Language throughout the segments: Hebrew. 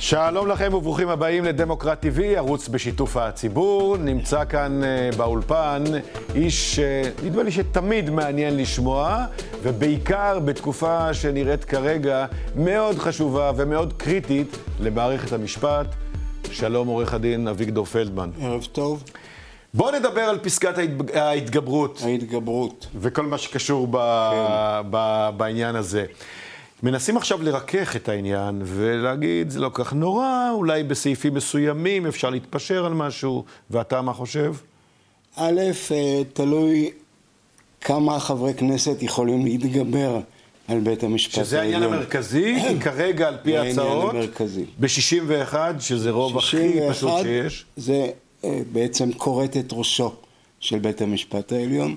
שלום לכם וברוכים הבאים לדמוקרט TV, ערוץ בשיתוף הציבור. נמצא כאן uh, באולפן איש, uh, נדמה לי שתמיד מעניין לשמוע, ובעיקר בתקופה שנראית כרגע מאוד חשובה ומאוד קריטית למערכת המשפט. שלום עורך הדין אביגדור פלדמן. ערב טוב. בואו נדבר על פסקת ההתגברות. ההתגברות. וכל מה שקשור ב... כן. ב... בעניין הזה. מנסים עכשיו לרכך את העניין ולהגיד, זה לא כך נורא, אולי בסעיפים מסוימים אפשר להתפשר על משהו, ואתה מה חושב? א', אה, תלוי כמה חברי כנסת יכולים להתגבר על בית המשפט העליון. שזה העניין המרכזי, כי כרגע על פי ההצעות, ב-61, שזה רוב הכי פשוט שיש. זה אה, בעצם כורת את ראשו של בית המשפט העליון,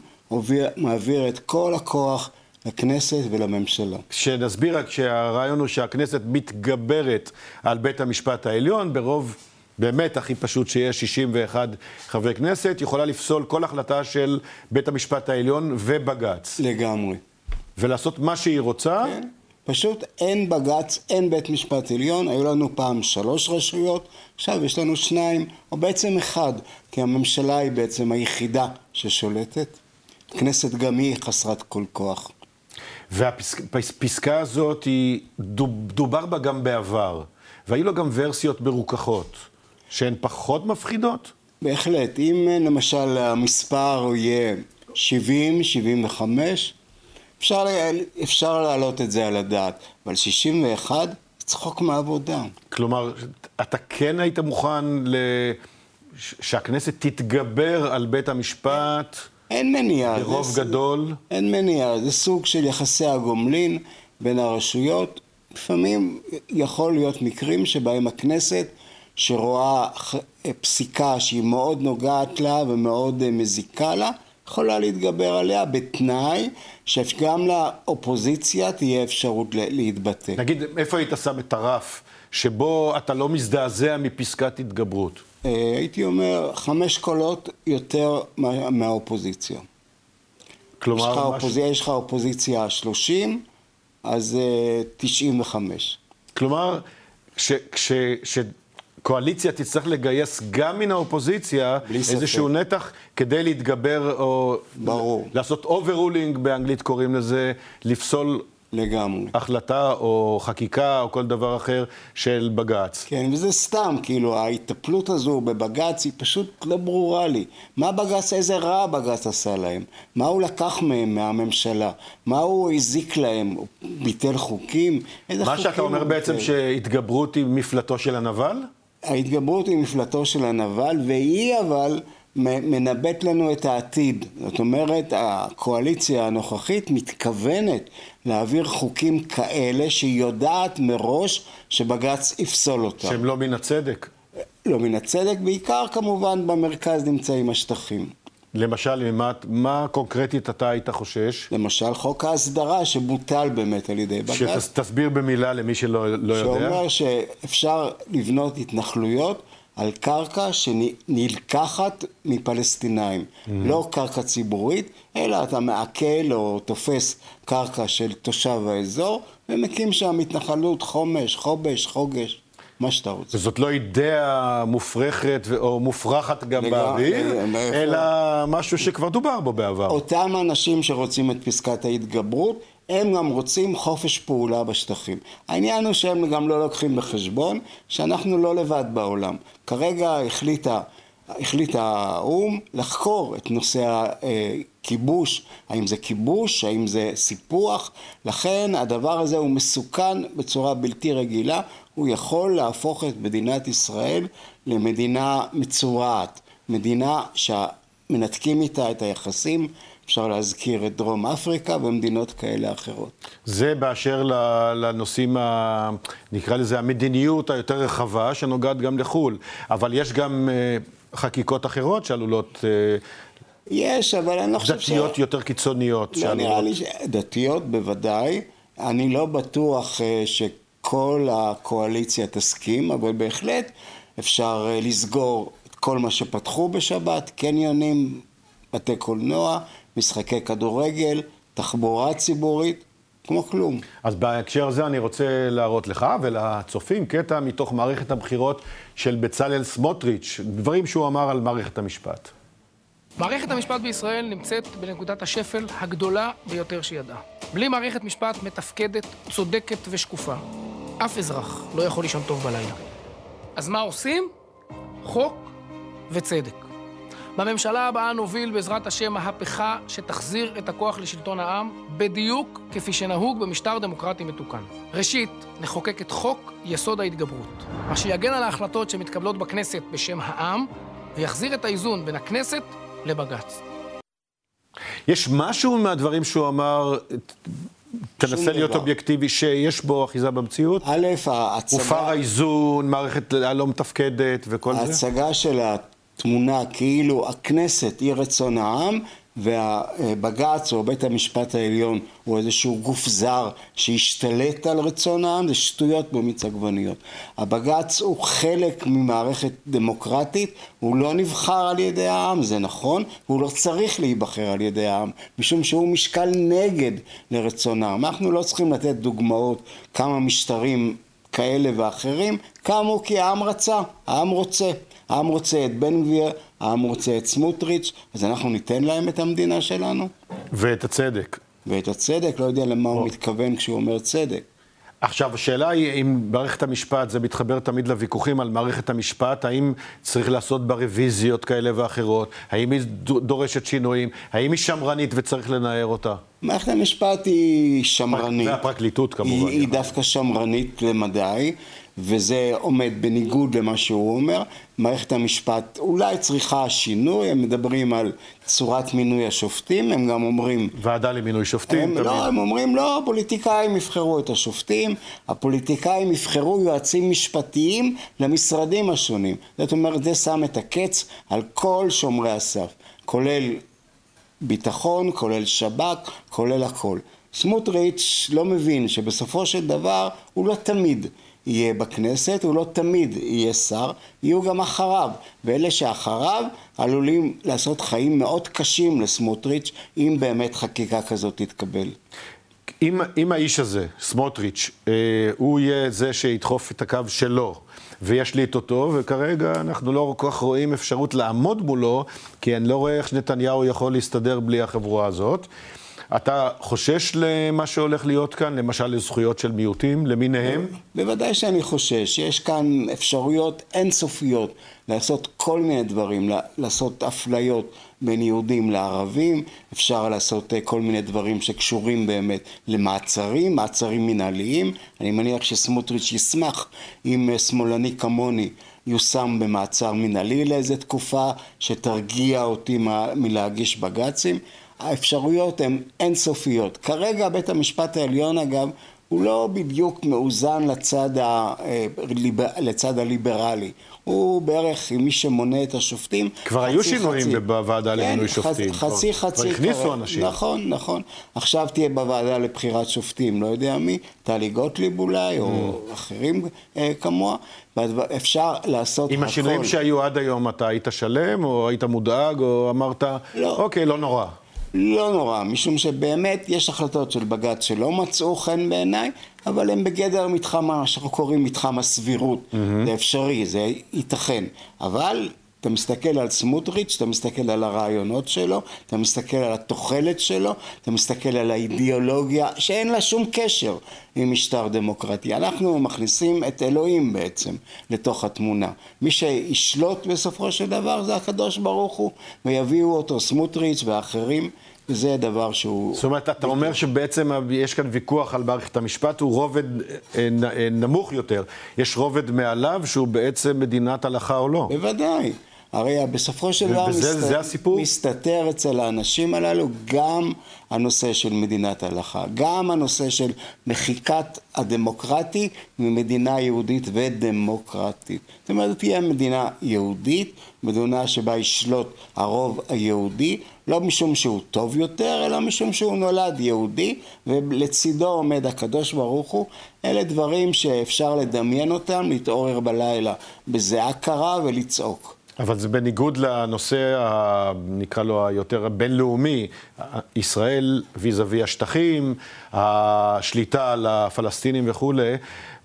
מעביר את כל הכוח לכנסת ולממשלה. שנסביר רק שהרעיון הוא שהכנסת מתגברת על בית המשפט העליון ברוב באמת הכי פשוט שיש 61 חברי כנסת, יכולה לפסול כל החלטה של בית המשפט העליון ובג"ץ. לגמרי. ולעשות מה שהיא רוצה. כן. פשוט אין בג"ץ, אין בית משפט עליון, היו לנו פעם שלוש רשויות, עכשיו יש לנו שניים, או בעצם אחד, כי הממשלה היא בעצם היחידה ששולטת. הכנסת גם היא חסרת כל כוח. והפסקה הזאת היא, דובר בה גם בעבר, והיו לה גם ורסיות מרוככות, שהן פחות מפחידות? בהחלט. אם למשל המספר יהיה 70, 75, אפשר, אפשר להעלות את זה על הדעת, אבל 61, צחוק מעבודה. כלומר, אתה כן היית מוכן ל... שהכנסת תתגבר על בית המשפט? אין מניעה. ברוב זה, גדול? אין מניעה, זה סוג של יחסי הגומלין בין הרשויות. לפעמים יכול להיות מקרים שבהם הכנסת, שרואה פסיקה שהיא מאוד נוגעת לה ומאוד אה, מזיקה לה, יכולה להתגבר עליה בתנאי שגם לאופוזיציה תהיה אפשרות להתבטא. נגיד, איפה היית שם את הרף שבו אתה לא מזדעזע מפסקת התגברות? אה, הייתי אומר, חמש קולות יותר מהאופוזיציה. כלומר, יש לך, אופוזיציה, יש לך אופוזיציה 30, אז 95. אה, כלומר, כשקואליציה תצטרך לגייס גם מן האופוזיציה איזשהו נתח כדי להתגבר או... ברור. לעשות overruling, באנגלית קוראים לזה, לפסול לגמרי. החלטה או חקיקה או כל דבר אחר של בג"ץ. כן, וזה סתם, כאילו, ההיטפלות הזו בבג"ץ היא פשוט לא ברורה לי. מה בג"ץ, איזה רע בג"ץ עשה להם? מה הוא לקח מהם, מהממשלה? מה הוא הזיק להם? הוא ביטל חוקים? איזה מה שאתה אומר בעצם שהתגברות היא מפלטו של הנבל? ההתגברות היא מפלטו של הנבל, והיא אבל... מנבט לנו את העתיד. זאת אומרת, הקואליציה הנוכחית מתכוונת להעביר חוקים כאלה שהיא יודעת מראש שבג"ץ יפסול אותם. שהם לא מן הצדק. לא מן הצדק, בעיקר כמובן במרכז נמצאים השטחים. למשל, מה, מה קונקרטית אתה היית חושש? למשל, חוק ההסדרה שבוטל באמת על ידי בג"ץ. שתסביר במילה למי שלא לא יודע. שאומר שאפשר לבנות התנחלויות על קרקע שנלקחת מפלסטינאים. Mm-hmm. לא קרקע ציבורית, אלא אתה מעכל או תופס קרקע של תושב האזור, ומקים שם התנחלות חומש, חובש, חוגש. מה שאתה רוצה. וזאת לא אידאה מופרכת או מופרכת גם באוויר, אלא משהו שכבר דובר בו בעבר. אותם אנשים שרוצים את פסקת ההתגברות, הם גם רוצים חופש פעולה בשטחים. העניין הוא שהם גם לא לוקחים בחשבון שאנחנו לא לבד בעולם. כרגע החליטה, החליט האו"ם לחקור את נושא הכיבוש, האם זה כיבוש, האם זה סיפוח, לכן הדבר הזה הוא מסוכן בצורה בלתי רגילה, הוא יכול להפוך את מדינת ישראל למדינה מצורעת, מדינה שמנתקים איתה את היחסים אפשר להזכיר את דרום אפריקה ומדינות כאלה אחרות. זה באשר לנושאים, ה, נקרא לזה המדיניות היותר רחבה, שנוגעת גם לחו"ל. אבל יש גם אה, חקיקות אחרות שעלולות... אה, יש, אבל אני לא חושב ש... דתיות יותר קיצוניות. לא, שעלולות... נראה לי ש... דתיות בוודאי. אני לא בטוח אה, שכל הקואליציה תסכים, אבל בהחלט אפשר לסגור את כל מה שפתחו בשבת, קניונים, בתי קולנוע, משחקי כדורגל, תחבורה ציבורית, כמו כלום. אז בהקשר הזה אני רוצה להראות לך ולצופים קטע מתוך מערכת הבחירות של בצלאל סמוטריץ', דברים שהוא אמר על מערכת המשפט. מערכת המשפט בישראל נמצאת בנקודת השפל הגדולה ביותר שידעה. בלי מערכת משפט מתפקדת, צודקת ושקופה, אף אזרח לא יכול לישון טוב בלילה. אז מה עושים? חוק וצדק. בממשלה הבאה נוביל בעזרת השם מהפכה שתחזיר את הכוח לשלטון העם, בדיוק כפי שנהוג במשטר דמוקרטי מתוקן. ראשית, נחוקק את חוק יסוד ההתגברות, מה שיגן על ההחלטות שמתקבלות בכנסת בשם העם, ויחזיר את האיזון בין הכנסת לבג"ץ. יש משהו מהדברים שהוא אמר, תנסה להיות דבר. אובייקטיבי, שיש בו אחיזה במציאות? א', הופר ההצגה, האיזון, מערכת הלא מתפקדת וכל זה? ההצגה של התמונה כאילו הכנסת היא רצון העם והבג"ץ או בית המשפט העליון הוא איזשהו גוף זר שהשתלט על רצון העם, זה שטויות במיץ עגבניות. הבג"ץ הוא חלק ממערכת דמוקרטית, הוא לא נבחר על ידי העם, זה נכון, הוא לא צריך להיבחר על ידי העם, משום שהוא משקל נגד לרצון העם. אנחנו לא צריכים לתת דוגמאות כמה משטרים כאלה ואחרים קמו כי העם רצה, העם רוצה. העם רוצה את בן גביר, העם רוצה את סמוטריץ', אז אנחנו ניתן להם את המדינה שלנו? ואת הצדק. ואת הצדק, לא יודע למה הוא מתכוון כשהוא אומר צדק. עכשיו, השאלה היא אם מערכת המשפט, זה מתחבר תמיד לוויכוחים על מערכת המשפט, האם צריך לעשות בה רוויזיות כאלה ואחרות, האם היא דורשת שינויים, האם היא שמרנית וצריך לנער אותה? מערכת המשפט היא שמרנית. והפרקליטות כמובן. היא, היא דווקא שמרנית למדי, וזה עומד בניגוד למה שהוא אומר. מערכת המשפט אולי צריכה שינוי, הם מדברים על צורת מינוי השופטים, הם גם אומרים... ועדה למינוי שופטים, הם, תמיד. לא, הם אומרים לא, הפוליטיקאים יבחרו את השופטים, הפוליטיקאים יבחרו יועצים משפטיים למשרדים השונים. זאת אומרת, זה שם את הקץ על כל שומרי הסף, כולל ביטחון, כולל שב"כ, כולל הכל. סמוטריץ' לא מבין שבסופו של דבר הוא לא תמיד יהיה בכנסת, הוא לא תמיד יהיה שר, יהיו גם אחריו, ואלה שאחריו עלולים לעשות חיים מאוד קשים לסמוטריץ' אם באמת חקיקה כזאת תתקבל. אם, אם האיש הזה, סמוטריץ', אה, הוא יהיה זה שידחוף את הקו שלו, וישליט אותו, וכרגע אנחנו לא כל כך רואים אפשרות לעמוד מולו, כי אני לא רואה איך נתניהו יכול להסתדר בלי החבורה הזאת. אתה חושש למה שהולך להיות כאן, למשל לזכויות של מיעוטים? למיניהם? בוודאי שאני חושש, יש כאן אפשרויות אינסופיות לעשות כל מיני דברים, לעשות אפליות בין יהודים לערבים, אפשר לעשות אה, כל מיני דברים שקשורים באמת למעצרים, מעצרים מנהליים, אני מניח שסמוטריץ' ישמח אם אה, שמאלני כמוני יושם במעצר מנהלי לאיזה תקופה שתרגיע אותי מלהגיש בג"צים האפשרויות הן אינסופיות. כרגע בית המשפט העליון אגב הוא לא בדיוק מאוזן לצד, ה, אה, לצד הליברלי. הוא בערך, מי שמונה את השופטים, כבר היו שינויים חצי. בוועדה כן, למינוי שופטים. חצי חצי. כבר הכניסו כרגע. אנשים. נכון, נכון. עכשיו תהיה בוועדה לבחירת שופטים, לא יודע מי, טלי גוטליב אולי, mm. או אחרים אה, כמוה. אפשר לעשות עם הכל. עם השינויים שהיו עד היום, אתה היית שלם, או היית מודאג, או אמרת, לא. אוקיי, לא נורא. לא נורא, משום שבאמת יש החלטות של בג"ץ שלא מצאו חן בעיניי, אבל הם בגדר מתחם, מה שאנחנו קוראים מתחם הסבירות. Mm-hmm. זה אפשרי, זה ייתכן. אבל אתה מסתכל על סמוטריץ', אתה מסתכל על הרעיונות שלו, אתה מסתכל על התוחלת שלו, אתה מסתכל על האידיאולוגיה שאין לה שום קשר עם משטר דמוקרטי. אנחנו מכניסים את אלוהים בעצם לתוך התמונה. מי שישלוט בסופו של דבר זה הקדוש ברוך הוא, ויביאו אותו סמוטריץ' ואחרים. זה דבר שהוא... זאת אומרת, אתה אומר שבעצם יש כאן ויכוח על מערכת המשפט, הוא רובד אה, אה, נמוך יותר. יש רובד מעליו שהוא בעצם מדינת הלכה או לא. בוודאי. הרי בסופו של דבר מסת... מסתתר אצל האנשים הללו גם הנושא של מדינת הלכה, גם הנושא של מחיקת הדמוקרטי ממדינה יהודית ודמוקרטית. זאת אומרת, תהיה מדינה יהודית, מדינה שבה ישלוט הרוב היהודי, לא משום שהוא טוב יותר, אלא משום שהוא נולד יהודי, ולצידו עומד הקדוש ברוך הוא. אלה דברים שאפשר לדמיין אותם, להתעורר בלילה בזיעה קרה ולצעוק. אבל זה בניגוד לנושא, ה, נקרא לו היותר בינלאומי, ישראל ויזאבי השטחים, השליטה על הפלסטינים וכולי,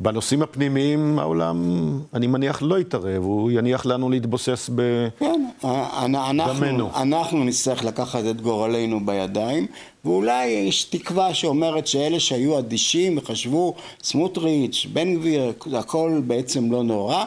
בנושאים הפנימיים העולם, אני מניח, לא יתערב, הוא יניח לנו להתבוסס ב... כן, אנחנו, אנחנו נצטרך לקחת את גורלנו בידיים, ואולי יש תקווה שאומרת שאלה שהיו אדישים וחשבו, סמוטריץ', בן גביר, הכל בעצם לא נורא,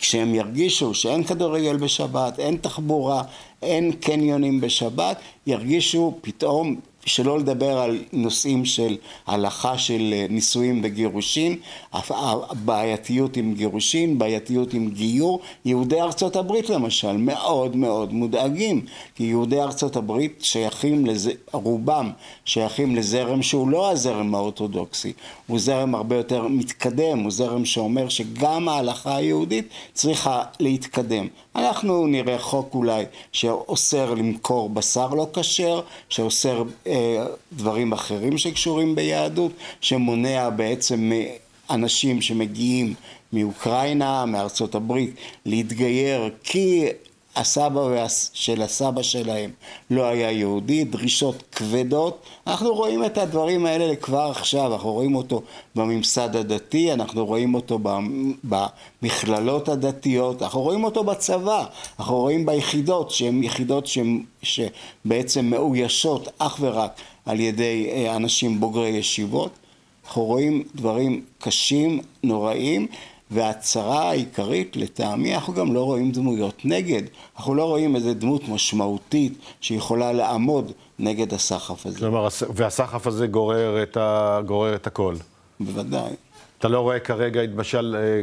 כשהם ירגישו שאין כדורגל בשבת, אין תחבורה, אין קניונים בשבת, ירגישו פתאום שלא לדבר על נושאים של הלכה של אה, נישואים וגירושין, הבעייתיות עם גירושין, בעייתיות עם גיור. יהודי ארצות הברית למשל מאוד מאוד מודאגים, כי יהודי ארצות הברית שייכים, לזה, רובם שייכים לזרם שהוא לא הזרם האורתודוקסי, הוא זרם הרבה יותר מתקדם, הוא זרם שאומר שגם ההלכה היהודית צריכה להתקדם. אנחנו נראה חוק אולי שאוסר למכור בשר לא כשר, שאוסר אה, דברים אחרים שקשורים ביהדות, שמונע בעצם מאנשים שמגיעים מאוקראינה, מארצות הברית, להתגייר כי הסבא של הסבא שלהם לא היה יהודי, דרישות כבדות. אנחנו רואים את הדברים האלה כבר עכשיו, אנחנו רואים אותו בממסד הדתי, אנחנו רואים אותו במכללות הדתיות, אנחנו רואים אותו בצבא, אנחנו רואים ביחידות שהן יחידות שהן, שבעצם מאוישות אך ורק על ידי אה, אנשים בוגרי ישיבות. אנחנו רואים דברים קשים, נוראים, והצרה העיקרית לטעמי, אנחנו גם לא רואים דמויות נגד, אנחנו לא רואים איזה דמות משמעותית שיכולה לעמוד נגד הסחף הזה. כלומר, והסחף הזה גורר את, ה... גורר את הכל. בוודאי. אתה לא רואה כרגע, למשל, אה,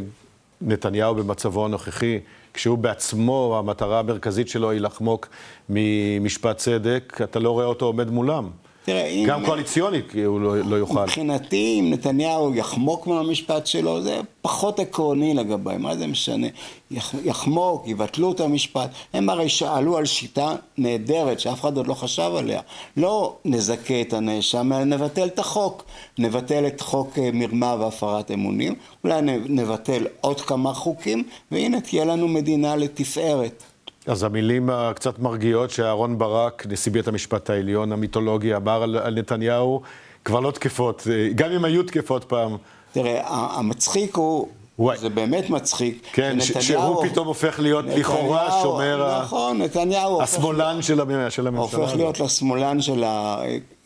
נתניהו במצבו הנוכחי, כשהוא בעצמו, המטרה המרכזית שלו היא לחמוק ממשפט צדק, אתה לא רואה אותו עומד מולם. תראה, גם אם... קואליציונית הוא לא, לא יוכל. מבחינתי, אם נתניהו יחמוק מהמשפט שלו, זה פחות עקרוני לגביי, מה זה משנה? יח, יחמוק, יבטלו את המשפט. הם הרי שאלו על שיטה נהדרת, שאף אחד עוד לא חשב עליה. לא נזכה את הנאשם, אלא נבטל את החוק. נבטל את חוק אה, מרמה והפרת אמונים, אולי נבטל עוד כמה חוקים, והנה תהיה לנו מדינה לתפארת. אז המילים הקצת מרגיעות שאהרון ברק, נשיא בית המשפט העליון המיתולוגי, אמר על, על נתניהו, כבר לא תקפות, גם אם היו תקפות פעם. תראה, המצחיק הוא, וואי. זה באמת מצחיק. כן, שנתניהו, שהוא פתאום הופך להיות נתניהו, לכאורה שומר... נכון, נתניהו... השמאלן של, של הממשלה. הופך להיות לשמאלן של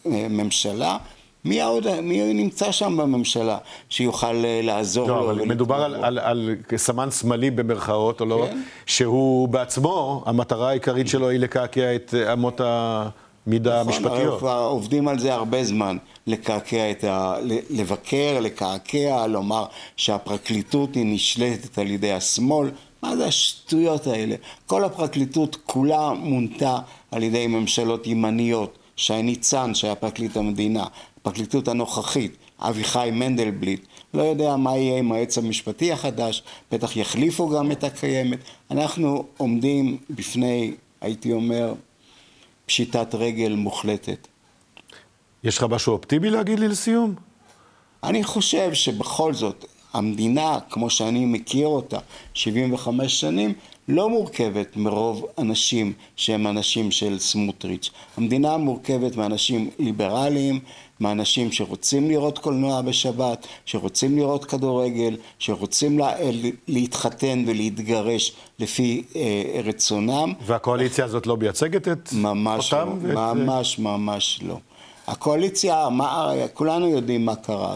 הממשלה. מי עוד, מי נמצא שם בממשלה שיוכל אה, לעזור לא, לו? אבל מדובר על, על, על סמן שמאלי במרכאות, או לא, כן? שהוא בעצמו, המטרה העיקרית שלו היא לקעקע את אמות המידה נכון, המשפטיות. נכון, כבר עובדים על זה הרבה זמן, לקעקע את ה... לבקר, לקעקע, לומר שהפרקליטות היא נשלטת על ידי השמאל. מה זה השטויות האלה? כל הפרקליטות כולה מונתה על ידי ממשלות ימניות. שי ניצן, שהיה פרקליט המדינה, הפרקליטות הנוכחית, אביחי מנדלבליט, לא יודע מה יהיה עם היועץ המשפטי החדש, בטח יחליפו גם את הקיימת. אנחנו עומדים בפני, הייתי אומר, פשיטת רגל מוחלטת. יש לך משהו אופטימי להגיד לי לסיום? אני חושב שבכל זאת, המדינה, כמו שאני מכיר אותה, 75 שנים, לא מורכבת מרוב אנשים שהם אנשים של סמוטריץ'. המדינה מורכבת מאנשים ליברליים, מאנשים שרוצים לראות קולנוע בשבת, שרוצים לראות כדורגל, שרוצים לה, להתחתן ולהתגרש לפי אה, רצונם. והקואליציה הזאת לא מייצגת את ממש אותם? לא, ואת... ממש ממש לא. הקואליציה, מה, כולנו יודעים מה קרה.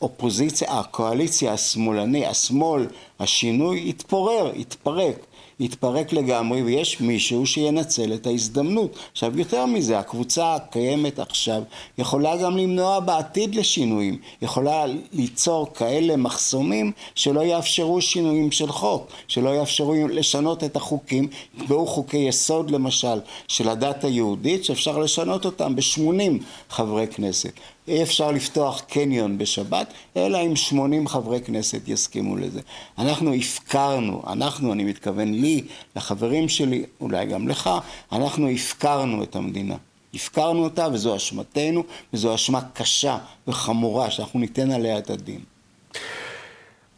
האופוזיציה, הקואליציה השמאלני, השמאל, השינוי, התפורר, התפרק. יתפרק לגמרי ויש מישהו שינצל את ההזדמנות. עכשיו יותר מזה, הקבוצה הקיימת עכשיו יכולה גם למנוע בעתיד לשינויים, יכולה ליצור כאלה מחסומים שלא יאפשרו שינויים של חוק, שלא יאפשרו לשנות את החוקים, יקבעו חוקי יסוד למשל של הדת היהודית שאפשר לשנות אותם ב-80 חברי כנסת. אי אפשר לפתוח קניון בשבת, אלא אם 80 חברי כנסת יסכימו לזה. אנחנו הפקרנו, אנחנו, אני מתכוון לי, לחברים שלי, אולי גם לך, אנחנו הפקרנו את המדינה. הפקרנו אותה וזו אשמתנו, וזו אשמה קשה וחמורה שאנחנו ניתן עליה את הדין.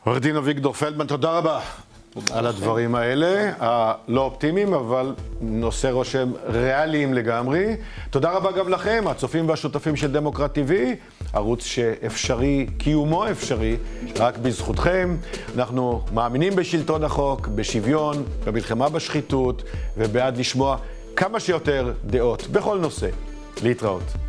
עורך דין אביגדור פלדמן, תודה רבה. על הדברים האלה, הלא אופטימיים, אבל נושא רושם ריאליים לגמרי. תודה רבה גם לכם, הצופים והשותפים של דמוקרט TV, ערוץ שאפשרי, קיומו אפשרי, רק בזכותכם. אנחנו מאמינים בשלטון החוק, בשוויון, במלחמה בשחיתות, ובעד לשמוע כמה שיותר דעות בכל נושא. להתראות.